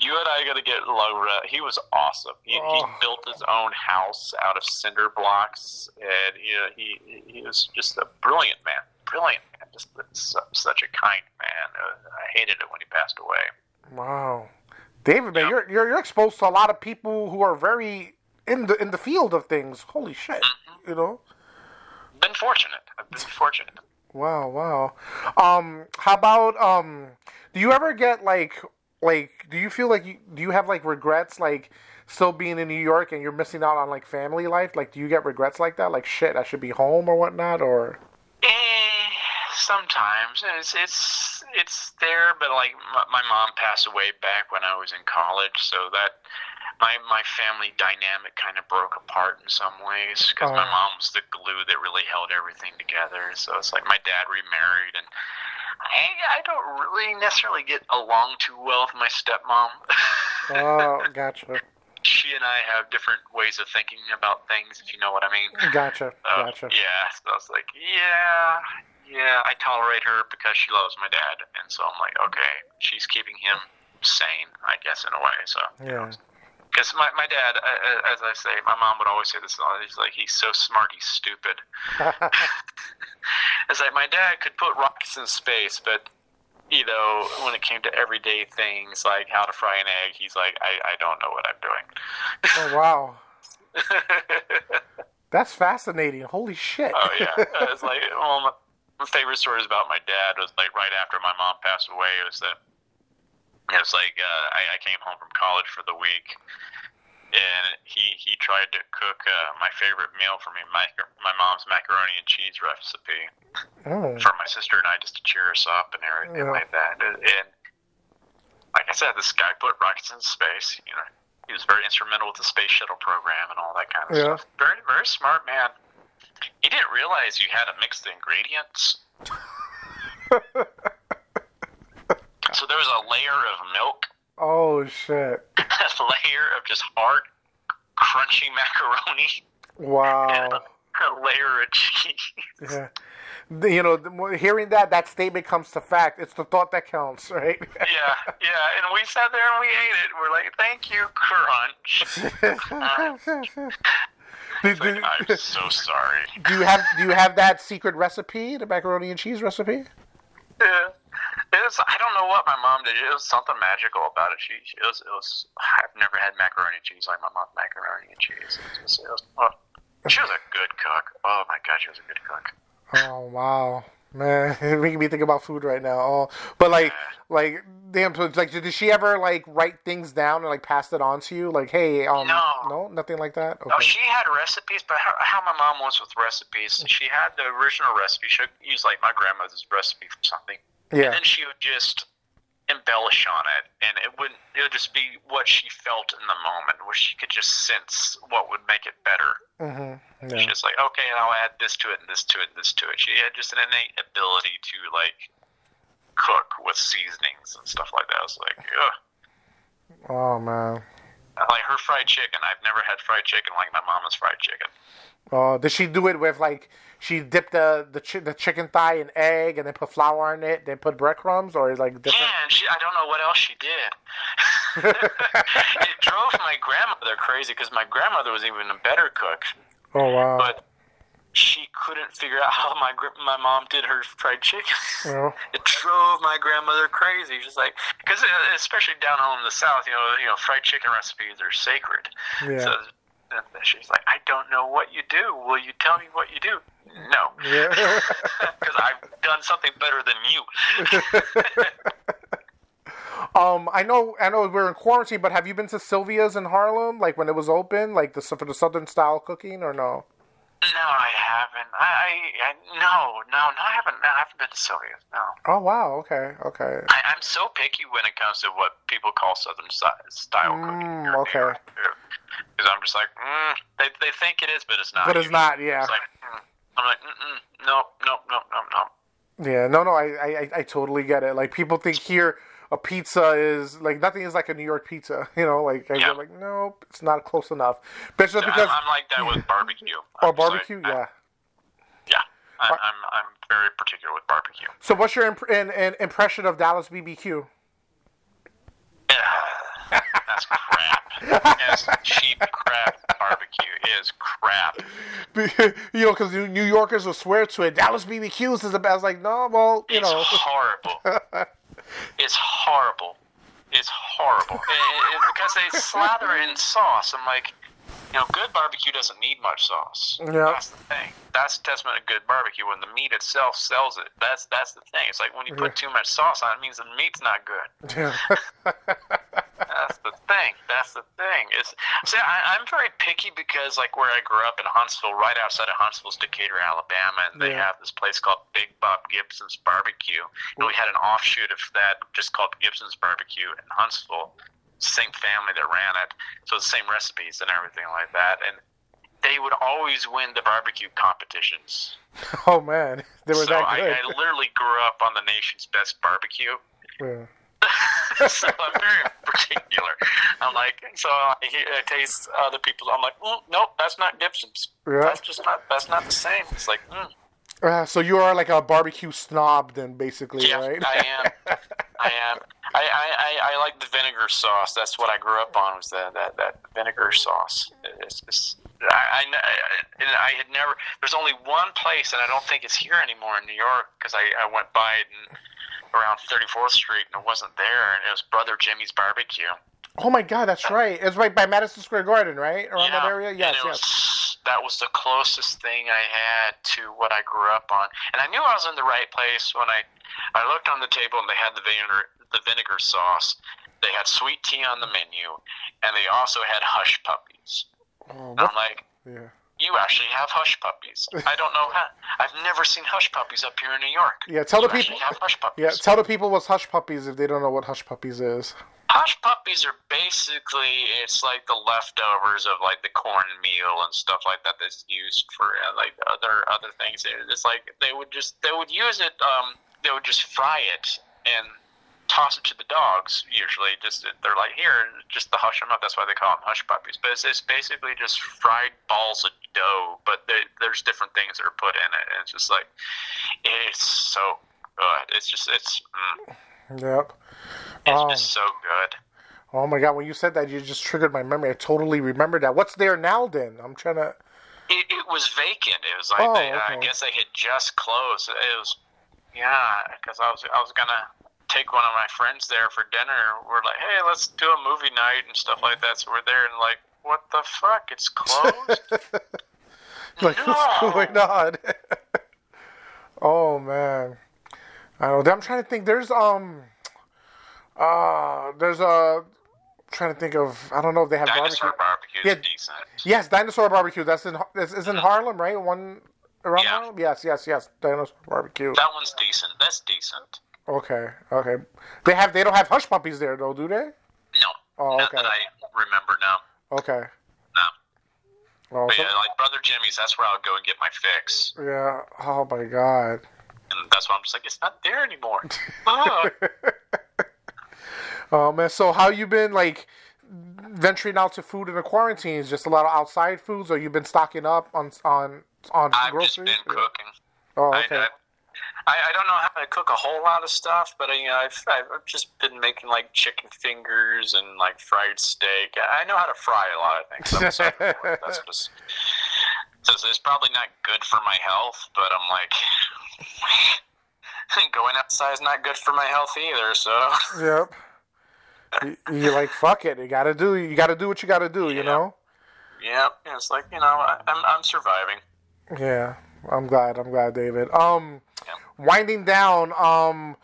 you and I are gonna get Laura. He was awesome. He, he Oh. built his own house out of cinder blocks, and you know, he he was just a brilliant man. Brilliant man. Just such a kind man. Uh, I hated it when he passed away. wow. David, man, Yeah. you're, you're you're exposed to a lot of people who are very in the in the field of things. Holy shit. Mm-hmm. You know. Been fortunate. I've been fortunate. Wow, wow. Um, how about um? Do you ever get like like? Do you feel like you do you have like regrets like still being in New York and you're missing out on like family life? Like, do you get regrets like that? Like, shit, I should be home or whatnot, or Eh, sometimes it's it's it's there, but like my, my mom passed away back when I was in college, so that my my family dynamic kind of broke apart in some ways because my Oh. mom was the glue that really held everything together. So it's like my dad remarried, and I I don't really necessarily get along too well with my stepmom. *laughs* oh, gotcha, she and I have different ways of thinking about things, if you know what I mean. gotcha, Uh, gotcha. Yeah, so I was like, yeah, yeah, I tolerate her because she loves my dad, and so I'm like, okay, she's keeping him sane, I guess, in a way. So, Yeah. because my my dad, uh, uh, as I say, my mom would always say this. He's like, he's so smart, he's stupid. *laughs* *laughs* It's like my dad could put rockets in space, but you know, when it came to everyday things like how to fry an egg, he's like, I, I don't know what I'm doing. oh wow, *laughs* that's fascinating. Holy shit. Oh yeah, it's like well, favorite stories about my dad was like right after my mom passed away. It was that it was like uh, I, I came home from college for the week, and he he tried to cook uh, my favorite meal for me, my my mom's macaroni and cheese recipe Oh. for my sister and I just to cheer us up and everything Yeah. like that. And, and like I said, this guy put rockets in space. You know, he was very instrumental with the space shuttle program and all that kind of Yeah. stuff. Very, very smart man. He didn't realize you had to mix the ingredients. *laughs* so there was a layer of milk, oh shit. *laughs* a layer of just hard, crunchy macaroni, and Wow. *laughs* a layer of cheese. Yeah. You know, hearing that, that statement comes to fact. It's the thought that counts, right? Yeah, yeah, and we sat there and we ate it. We're like, "Thank you, crunch." Uh, *laughs* like, I'm so sorry. *laughs* do you have do you have that secret recipe, the macaroni and cheese recipe? Yeah. It, was, I don't know what my mom did. It was something magical about it. She, she it was, it was. I've never had macaroni and cheese like my mom's macaroni and cheese. It was, it was, oh, she was a good cook. Oh my god, she was a good cook. Oh wow, man, *laughs* making me think about food right now. Oh, but like, like, damn, so, like, did she ever like write things down and like pass it on to you? Like, hey, um, No. no, nothing like that. Oh, she had recipes, but how, how my mom was with recipes, she had the original recipe. She would use like my grandmother's recipe for something, yeah, and then she would just embellish on it, and it wouldn't. It would just be what she felt in the moment, where she could just sense what would make it better. mm-hmm. yeah. She's like, okay, I'll add this to it, and this to it, and this to it. She had just an innate ability to like cook with seasonings and stuff like that. I was like, ugh. Oh man. Like her fried chicken. I've never had fried chicken like my mama's fried chicken. Oh, did she do it with like she dipped the the, chi- the chicken thigh in egg and then put flour on it, then put breadcrumbs, or like different? Yeah, and she, I don't know what else she did. *laughs* it drove my grandmother crazy because my grandmother was even a better cook, Oh wow. but she couldn't figure out how my my mom did her fried chicken. Well, *laughs* it drove my grandmother crazy. She's like, because uh, especially down home in the south, you know, you know, fried chicken recipes are sacred. yeah. So she's like, I don't know what you do. Will you tell me what you do? No, yeah. *laughs* because I've done something better than you. *laughs* um, I know, I know we're in quarantine, but have you been to Sylvia's in Harlem, like when it was open, like the for the Southern style cooking, or no? No, I haven't. I, I, no, no, no, I haven't. No, I haven't been to Sylvia's. No, Oh wow. Okay. Okay. I, I'm so picky when it comes to what people call Southern style cooking. Mm, here in New okay. Too. Because I'm just like, mm, they they think it is, but it's not. But it's not. Yeah. It's like, mm. I'm like, mm-mm, no, no, no, no, no. Yeah, no, no, I, I, I- totally get it. Like people think here a pizza is like nothing is like a New York pizza, *laughs* you know. Like Yeah. I'm like, nope, it's not close enough. But it's just I'm, because I'm like that with barbecue. *laughs* oh I'm just like, barbecue, I- yeah. yeah. I, I'm I'm very particular with barbecue. So what's your imp- impression of Dallas BBQ? *sighs* *laughs* That's crap. Yes, cheap crap barbecue is crap. you know, because New Yorkers will swear to it. Dallas BBQs is the best. Like, no, well, you It's know, horrible. *laughs* It's horrible. It's horrible. It- it- it- because they slather in sauce. I'm like, you know, good barbecue doesn't need much sauce. Yeah. That's the thing. That's testament of good barbecue when the meat itself sells it. That's that's the thing. It's like when you put too much sauce on it, it means the meat's not good. *laughs* *laughs* That's the thing. That's the thing. Is see, I, I'm very picky because like where I grew up in Huntsville, right outside of Huntsville's Decatur, Alabama, and they Yeah. have this place called Big Bob Gibson's Barbecue. And we had an offshoot of that just called Gibson's Barbecue in Huntsville. Same family that ran it, so the same recipes and everything like that. And they would always win the barbecue competitions. *laughs* oh man, they were so that I, good. I literally grew up on the nation's best barbecue. Yeah. *laughs* so I'm very particular. I'm like, so I, I taste other people. I'm like, mm, nope, that's not Gibson's. Yeah. That's just not. That's not the same. It's like, mm, Uh, so you are like a barbecue snob, then, basically, yeah, right? I am. *laughs* I am. I, I, I, I like the vinegar sauce. That's what I grew up on. Was that that, that vinegar sauce? It's, it's, I, I, I, I had never. There's only one place, and I don't think it's here anymore in New York because I, I went by it and around 34th Street and it wasn't there, and it was Brother Jimmy's Barbecue. Oh my God, that's right. It's right by Madison Square Garden, right? Around that area. Yes, yes. was, that was the closest thing I had to what I grew up on, and I knew I was in the right place when I I looked on the table and they had the vinegar the vinegar sauce. They had sweet tea on the menu, and they also had hush puppies. Oh, what? I'm like, Yeah. You actually have hush puppies. I don't know how. I've never seen hush puppies up here in New York. Yeah, tell you the people- have hush puppies. Yeah, tell the people what's hush puppies if they don't know what hush puppies is. Hush puppies are basically it's like the leftovers of like the cornmeal and stuff like that that's used for uh, like other other things. It's like they would just they would use it. Um, they would just fry it and toss it to the dogs. Usually, just they're like here, just to hush them up. That's why they call them hush puppies. But it's, it's basically just fried balls of dough. But they, there's different things that are put in it. And it's just like it's so good. It's just it's mm, Yep. it's Oh. just so good. Oh my God, when you said that, you just triggered my memory. I totally remember that. What's there now then? I'm trying to. It, it was vacant. It was like Oh, they, I guess they had just closed. It was, yeah, because I was I was gonna take one of my friends there for dinner. We're like, hey, let's do a movie night and stuff like that. So we're there and like, what the fuck? It's *laughs* closed. *laughs* like what's No. going on? *laughs* oh man, I don't know. I'm trying to think. There's um, uh, there's a. trying to think of. I don't know if they have Dinosaur barbecue. barbecue is Yeah. decent. Yes, dinosaur barbecue. That's in. It's, it's in Harlem, right? One around Yeah. Harlem. Yes, yes, yes. Dinosaur barbecue. That one's decent. That's decent. Okay, okay. They have. They don't have hush puppies there though, do they? No, Oh, not okay. that I remember now. Okay. No. Oh, But so- yeah, like Brother Jimmy's, that's where I'll go and get my fix. yeah. Oh my god. And that's why I'm just like, it's not there anymore. *laughs* Oh man, so how you been like venturing out to food in the quarantines? Just a lot of outside foods, or you've been stocking up on on on I've groceries? just been cooking. Oh, okay. I, I, I don't know how to cook a whole lot of stuff, but you know, I've, I've just been making like chicken fingers and like fried steak. I know how to fry a lot of things. I'm sorry. *laughs* That's just. So it's probably not good for my health, but I'm like, *laughs* going outside is not good for my health either. So Yep. You, you like fuck it. You gotta do. You gotta do what you gotta do. You know. yeah, it's like you know, I, I'm I'm surviving. Yeah. I'm glad. I'm glad, David. Um. Winding down. Um,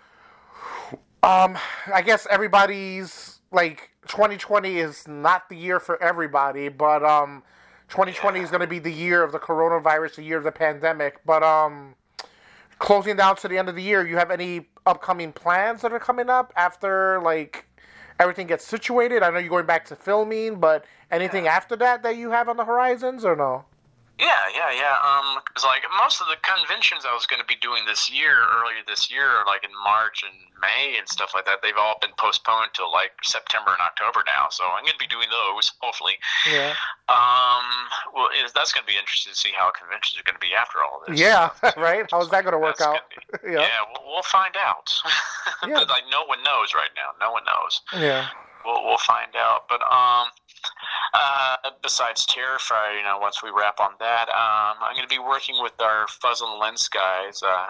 um, I guess everybody's like 2020 is not the year for everybody, but um, 2020 is going to be the year of the coronavirus, the year of the pandemic. But um, closing down to the end of the year, you have any upcoming plans that are coming up after like everything gets situated? I know you're going back to filming, but anything after that that you have on the horizons or no? Yeah, yeah, yeah. Um, cause like most of the conventions I was going to be doing this year, earlier this year, like in March and May and stuff like that, they've all been postponed till like September and October now. So I'm going to be doing those, hopefully. Yeah. Um, well, it, that's going to be interesting to see how conventions are going to be after all this. Yeah, *laughs* right. How's that going to work out? be- *laughs* yeah. yeah, we'll, we'll find out. *laughs* Yeah. but like no one knows right now. No one knows. Yeah. We'll, we'll find out. But um, uh, besides Terrifier, you know, once we wrap on that, um, I'm going to be working with our Fuzz and Lens guys uh,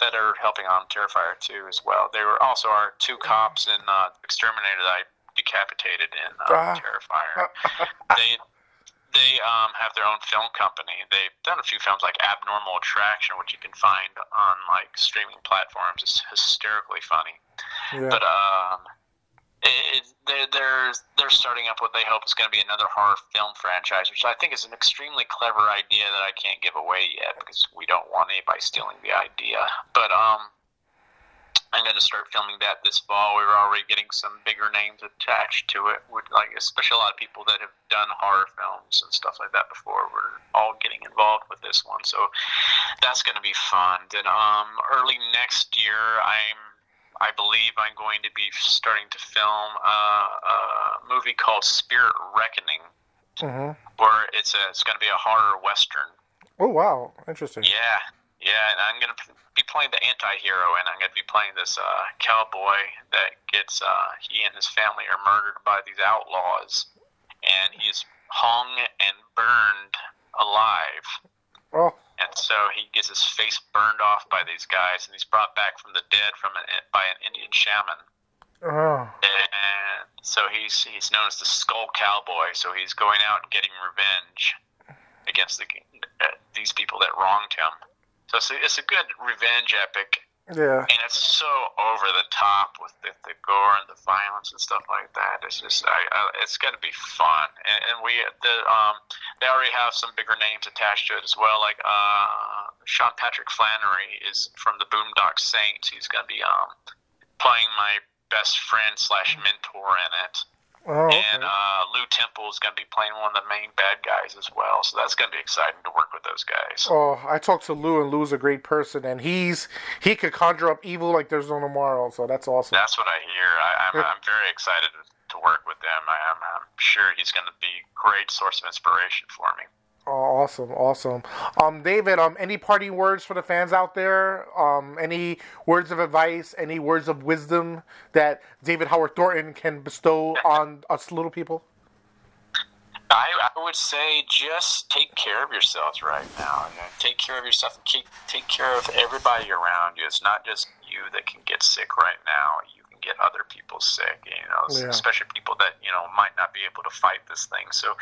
that are helping on Terrifier too as well. They were also our two cops in uh, Exterminator that I decapitated in uh, Ah. Terrifier. *laughs* they they um, have their own film company. They've done a few films like Abnormal Attraction, which you can find on like streaming platforms. It's hysterically funny Yeah. but um, it, they're they're they're starting up what they hope is going to be another horror film franchise, which I think is an extremely clever idea that I can't give away yet because we don't want anybody stealing the idea. But um, I'm going to start filming that this fall. We were already getting some bigger names attached to it, with like especially a lot of people that have done horror films and stuff like that before. We're all getting involved with this one, so that's going to be fun. And um, early next year, I'm I believe I'm going to be starting to film uh, a movie called Spirit Reckoning, hmm where it's a it's going to be a horror western. Oh wow, interesting. Yeah, yeah, and I'm going to be playing the anti-hero, and I'm going to be playing this uh, cowboy that gets uh, he and his family are murdered by these outlaws, and he's hung and burned alive. Oh, And so he gets his face burned off by these guys, and he's brought back from the dead from an, by an Indian shaman. oh, And so he's he's known as the Skull Cowboy. So he's going out and getting revenge against the, uh, these people that wronged him. So it's a, it's a good revenge epic, yeah. and it's so over the top with the, the gore and the violence and stuff like that. It's just I, I, it's going to be fun, and, and we the um they already have some bigger names attached to it as well. Like uh, Sean Patrick Flanery is from the Boondock Saints. He's going to be um playing my best friend slash mentor in it. Oh, okay. And uh, Lou Temple is going to be playing one of the main bad guys as well, so that's going to be exciting to work with those guys. Oh, I talked to Lou, and Lou's a great person, and he's he could conjure up evil like there's no tomorrow. So that's awesome. That's what I hear. I, I'm, I'm very excited to work with them. I, I'm, I'm sure he's going to be a great source of inspiration for me. Awesome, awesome. Um, David, um, any parting words for the fans out there? Um, any words of advice? Any words of wisdom that David Howard Thornton can bestow on us little people? I, I would say just take care of yourselves right now. You know, take care of yourself keep take care of everybody around you. It's not just you that can get sick right now, you get other people sick. You know, Yeah. especially people that you know might not be able to fight this thing. So,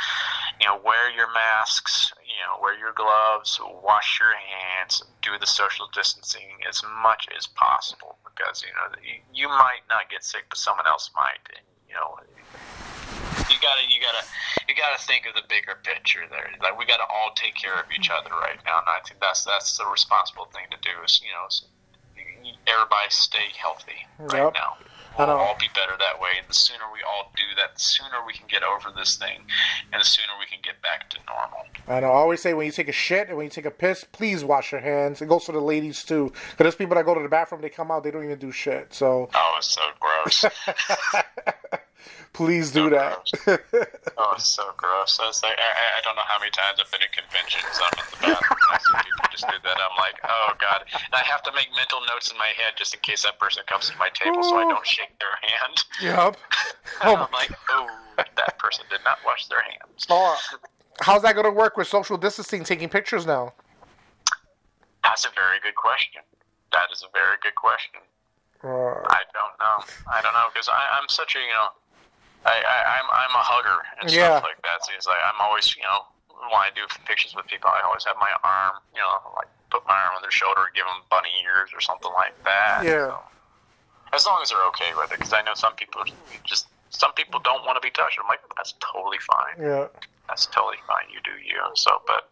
you know, wear your masks. You know, wear your gloves. Wash your hands. Do the social distancing as much as possible because you know you, you might not get sick, but someone else might. And you know, you gotta you gotta you gotta think of the bigger picture there. Like we gotta all take care of each other right now, and I think that's that's the responsible thing to do. Is you know, everybody stay healthy right Yep. now. I We'll know. all be better that way. And the sooner we all do that, the sooner we can get over this thing, and the sooner we can get back to normal. I know. I always say when you take a shit and when you take a piss, please wash your hands. It goes for the ladies too. Because there's people that go to the bathroom, they come out, they don't even do shit. So Oh, it's so gross. *laughs* please do So that. *laughs* oh, it's so gross. I, was like, I, I- don't know how many times I've been in conventions. I'm in the bathroom I see people just do that. I'm like, oh god. And I have to make mental notes in my head just in case that person comes to my table, so I don't shake their hand. yep. *laughs* And I'm like, oh, that person did not wash their hands. Oh, how's that going to work with social distancing, taking pictures now? That's a very good question. That is a very good question. Uh, I don't know. I don't know because I'm such a you know, I, I I'm I'm a hugger and Yeah. stuff like that. So it's like I'm always you know when I do pictures with people, I always have my arm you know like put my arm on their shoulder, give them bunny ears or something like that. Yeah. So, as long as they're okay with it, because I know some people just some people don't want to be touched. I'm like that's totally fine. yeah. That's totally fine. You do you. So, but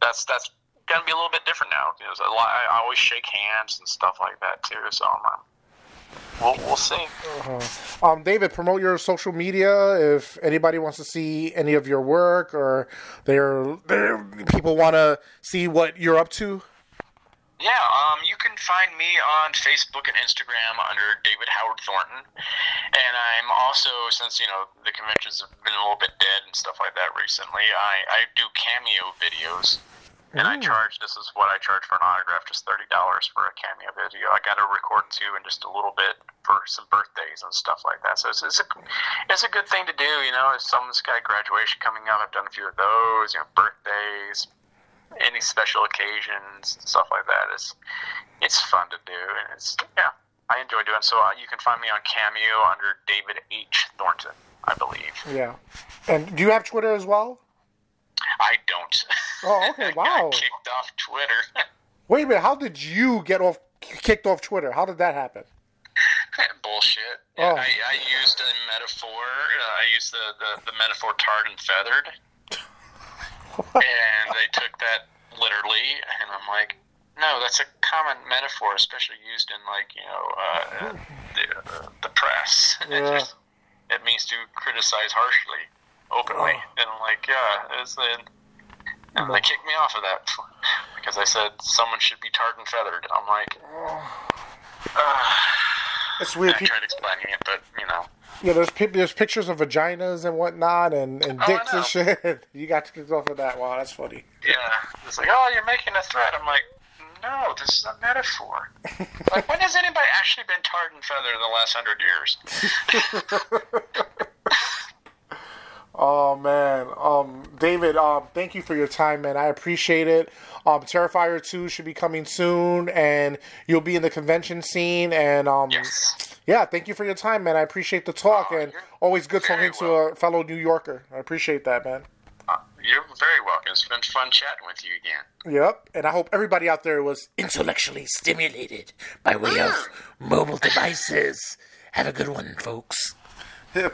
that's that's gonna be a little bit different now. You know, I always shake hands and stuff like that too. So I'm, um, we'll we'll see. Um, David, promote your social media if anybody wants to see any of your work or they're, they're, people want to see what you're up to. Yeah, um, you can find me on Facebook and Instagram under David Howard Thornton, and I'm also since you know the conventions have been a little bit dead and stuff like that recently. I I do cameo videos, and I charge. This is what I charge for an autograph, just thirty dollars for a cameo video. I got to record two in just a little bit for some birthdays and stuff like that. So it's, it's a it's a good thing to do. You know, if someone's got graduation coming up, I've done a few of those. You know, birthdays, any special occasions and stuff like that. It's it's fun to do, and it's yeah, I enjoy doing. So uh, you can find me on Cameo under David H Thornton, I believe. Yeah. And do you have Twitter as well? I don't. Oh, okay, *laughs* wow. got kicked off Twitter. *laughs* Wait a minute. How did you get off kicked off Twitter? How did that happen? Bullshit. Oh. I, I used a metaphor. Uh, I used the, the, the metaphor tarred and feathered. *laughs* and they took that literally, and I'm like, no, that's a common metaphor, especially used in, like, you know, uh, the, uh, the press. It, Yeah. just, it means to criticize harshly, openly. Oh. And I'm like, yeah, it's the. And they kicked me off of that *laughs* because I said someone should be tarred and feathered. I'm like, *sighs* It's I weird. People, tried explaining it, but you know, yeah, there's there's pictures of vaginas and whatnot and, and Oh, dicks and shit. *laughs* You got kicked off of that. Wow, that's funny. yeah, it's like, oh, you're making a threat. I'm like, no, this is a metaphor. *laughs* like, when has anybody actually been tarred and feathered in the last hundred years? Oh man, um, David, um, thank you for your time, man. I appreciate it. Um, Terrifier two should be coming soon, and you'll be in the convention scene. And um, Yes. yeah, thank you for your time, man. I appreciate the talk, Oh, and always good very talking to a fellow New Yorker. I appreciate that, man. Uh, you're very welcome. It's been fun chatting with you again. Yep, and I hope everybody out there was intellectually stimulated by way of mobile devices. Have a good one, folks. hip.